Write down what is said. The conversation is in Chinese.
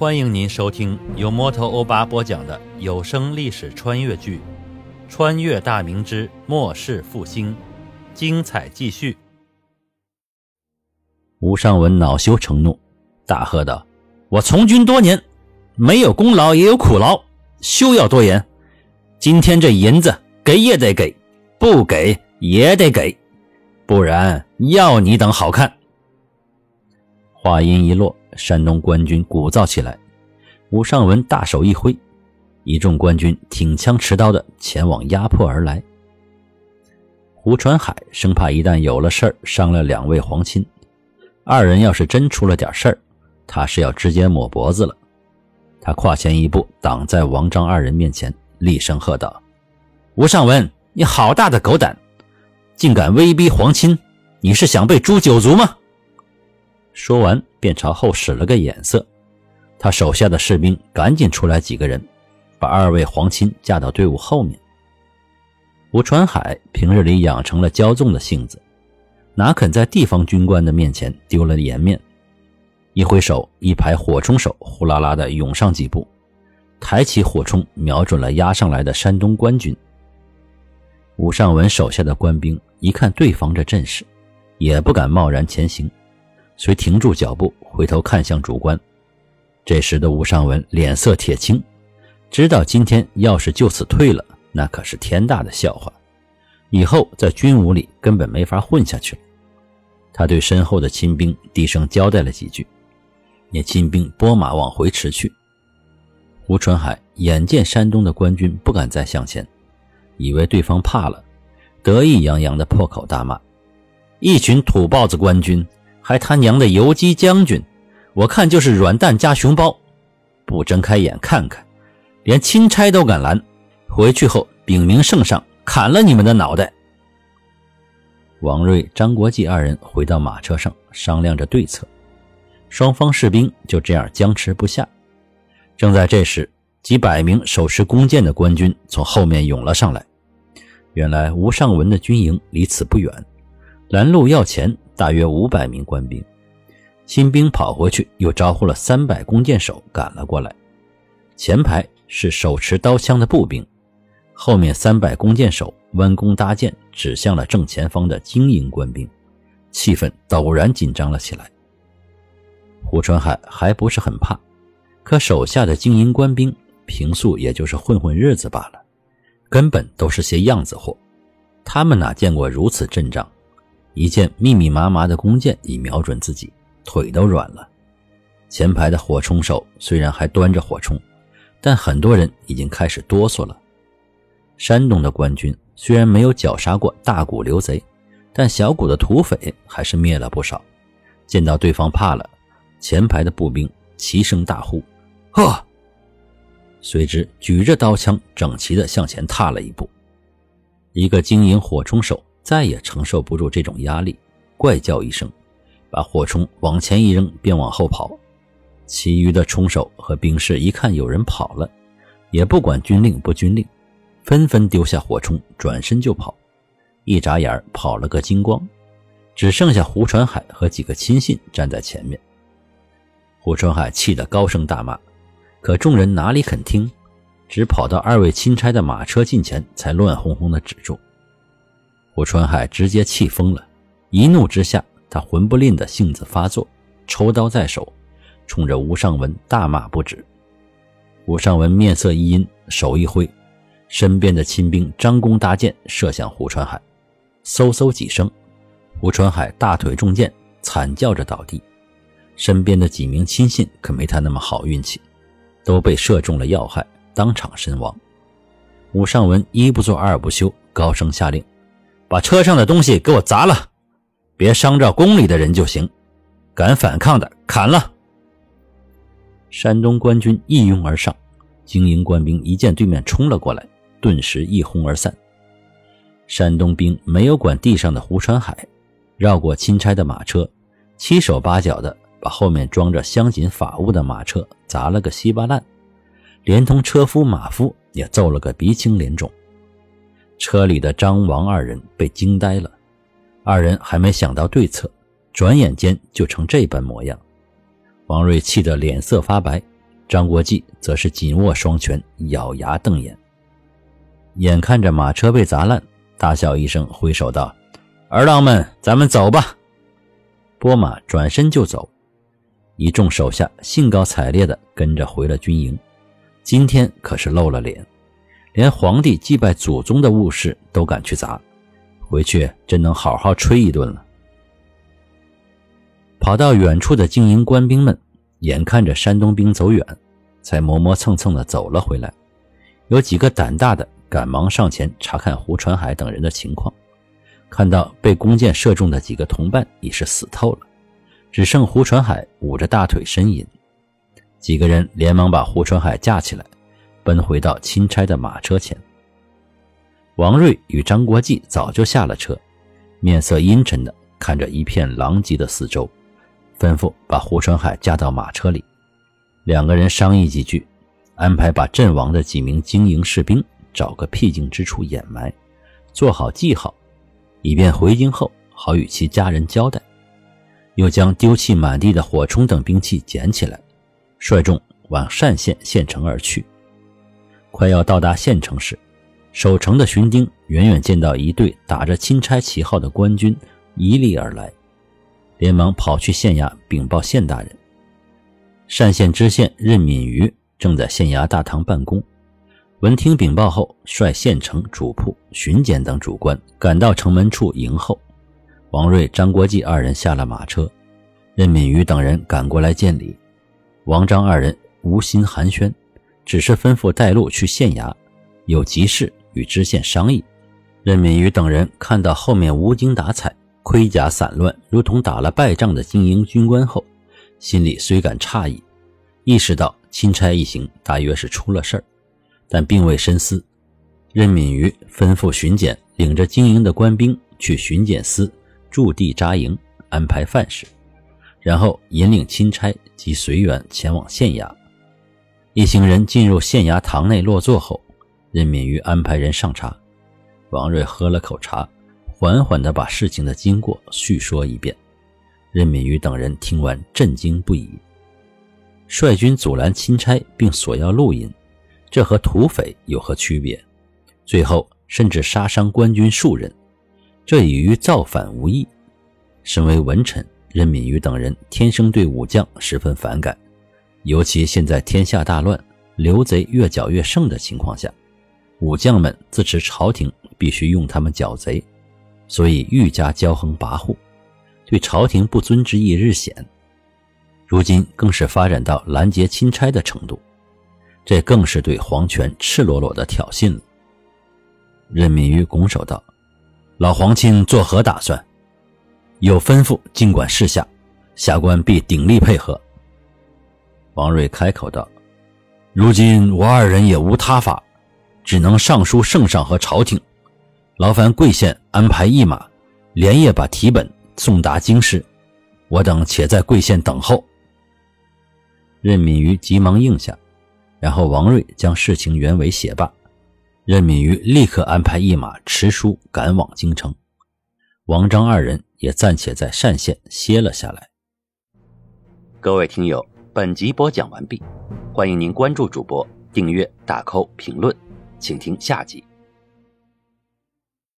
欢迎您收听由摩托欧巴播讲的有声历史穿越剧《穿越大明之末世复兴》，精彩继续。吴尚文恼羞成怒，大喝道：“我从军多年，没有功劳也有苦劳，休要多言。今天这银子给也得给，不给也得给，不然要你等好看。”话音一落，山东官军鼓噪起来。吴尚文大手一挥，一众官军挺枪持刀的前往压迫而来。胡传海生怕一旦有了事儿伤了两位皇亲，二人要是真出了点事儿，他是要直接抹脖子了。他跨前一步，挡在王张二人面前，厉声喝道：“吴尚文，你好大的狗胆，竟敢威逼皇亲！你是想被诛九族吗？”说完，便朝后使了个眼色。他手下的士兵赶紧出来几个人，把二位皇亲架到队伍后面。吴传海平日里养成了骄纵的性子，哪肯在地方军官的面前丢了颜面？一挥手，一排火冲手呼啦啦的涌上几步，抬起火冲，瞄准了压上来的山东官军。吴尚文手下的官兵一看对方这阵势，也不敢贸然前行。遂停住脚步，回头看向主官。这时的吴尚文脸色铁青，知道今天要是就此退了，那可是天大的笑话，以后在军伍里根本没法混下去了。他对身后的亲兵低声交代了几句，那亲兵拨马往回驰去。吴春海眼见山东的官军不敢再向前，以为对方怕了，得意洋洋地破口大骂：“一群土包子官军！”还他娘的游击将军，我看就是软蛋加熊包，不睁开眼看看，连钦差都敢拦，回去后禀明圣上，砍了你们的脑袋。王瑞、张国际二人回到马车上，商量着对策。双方士兵就这样僵持不下。正在这时，几百名手持弓箭的官军从后面涌了上来。原来吴尚文的军营离此不远，拦路要钱。大约五百名官兵，新兵跑回去，又招呼了三百弓箭手赶了过来。前排是手持刀枪的步兵，后面三百弓箭手弯弓搭箭，指向了正前方的精英官兵，气氛陡然紧张了起来。胡传海还不是很怕，可手下的精英官兵平素也就是混混日子罢了，根本都是些样子货，他们哪见过如此阵仗？一件密密麻麻的弓箭已瞄准自己，腿都软了。前排的火冲手虽然还端着火冲，但很多人已经开始哆嗦了。山东的官军虽然没有绞杀过大股流贼，但小股的土匪还是灭了不少。见到对方怕了，前排的步兵齐声大呼：“呵！”随之举着刀枪，整齐地向前踏了一步。一个精英火冲手。再也承受不住这种压力，怪叫一声，把火冲往前一扔，便往后跑。其余的冲手和兵士一看有人跑了，也不管军令不军令，纷纷丢下火冲，转身就跑。一眨眼跑了个精光，只剩下胡传海和几个亲信站在前面。胡传海气得高声大骂，可众人哪里肯听，只跑到二位钦差的马车近前，才乱哄哄地止住。胡传海直接气疯了，一怒之下，他魂不吝的性子发作，抽刀在手，冲着吴尚文大骂不止。吴尚文面色一阴，手一挥，身边的亲兵张弓搭箭射向胡传海，嗖嗖几声，胡传海大腿中箭，惨叫着倒地。身边的几名亲信可没他那么好运气，都被射中了要害，当场身亡。吴尚文一不做二不休，高声下令。把车上的东西给我砸了，别伤着宫里的人就行。敢反抗的，砍了！山东官军一拥而上，精英官兵一见对面冲了过来，顿时一哄而散。山东兵没有管地上的胡传海，绕过钦差的马车，七手八脚的把后面装着镶锦法物的马车砸了个稀巴烂，连同车夫马夫也揍了个鼻青脸肿。车里的张王二人被惊呆了，二人还没想到对策，转眼间就成这般模样。王瑞气得脸色发白，张国际则是紧握双拳，咬牙瞪眼。眼看着马车被砸烂，大笑一声，挥手道：“儿郎们，咱们走吧。”拨马转身就走，一众手下兴高采烈地跟着回了军营。今天可是露了脸，连皇帝祭拜祖宗的物事都敢去砸，回去真能好好吹一顿了。跑到远处的经营官兵们，眼看着山东兵走远，才磨磨蹭蹭的走了回来。有几个胆大的，赶忙上前查看胡传海等人的情况，看到被弓箭射中的几个同伴已是死透了，只剩胡传海捂着大腿呻吟。几个人连忙把胡传海架起来，奔回到钦差的马车前。王瑞与张国际早就下了车，面色阴沉地看着一片狼藉的四周。吩咐把胡传海架到马车里，两个人商议几句，安排把阵亡的几名经营士兵找个僻静之处掩埋，做好记号，以便回京后好与其家人交代。又将丢弃满地的火铳等兵器捡起来，率众往单县县城而去。快要到达县城时，守城的巡丁远远见到一队打着钦差旗号的官军一立而来。连忙跑去县衙禀报县大人。单县知县任敏瑜正在县衙大堂办公，闻听禀报后，率县城主簿、巡检等主官赶到城门处迎候。王瑞、张国际二人下了马车，任敏瑜等人赶过来见礼。王张二人无心寒暄，只是吩咐带路去县衙，有急事与知县商议。任敏瑜等人看到后面无精打采。盔甲散乱，如同打了败仗的精英军官后，心里虽感诧异，意识到钦差一行大约是出了事儿，但并未深思。任敏瑜吩咐巡检领着精营的官兵去巡检司驻地扎营，安排饭食，然后引领钦差及随员前往县衙。一行人进入县衙堂内落座后，任敏瑜安排人上茶。王瑞喝了口茶。缓缓地把事情的经过叙说一遍，任敏瑜等人听完震惊不已。率军阻拦钦差并索要录音，这和土匪有何区别？最后甚至杀伤官军数人，这已与造反无异。身为文臣，任敏瑜等人天生对武将十分反感，尤其现在天下大乱，刘贼越剿越盛的情况下，武将们自持朝廷必须用他们剿贼。所以愈加骄横跋扈，对朝廷不尊之意日显。如今更是发展到拦截钦差的程度，这更是对皇权赤裸裸的挑衅了。任敏瑜拱手道：“老皇亲作何打算？有吩咐尽管示下，下官必鼎力配合。”王瑞开口道：“如今我二人也无他法，只能上书圣上和朝廷。”劳烦贵县安排驿马，连夜把题本送达京师，我等且在贵县等候。任敏瑜急忙应下，然后王瑞将事情原委写罢，任敏瑜立刻安排驿马持书赶往京城。王张二人也暂且在单县歇了下来。各位听友，本集播讲完毕，欢迎您关注主播，订阅、打 call、评论，请听下集。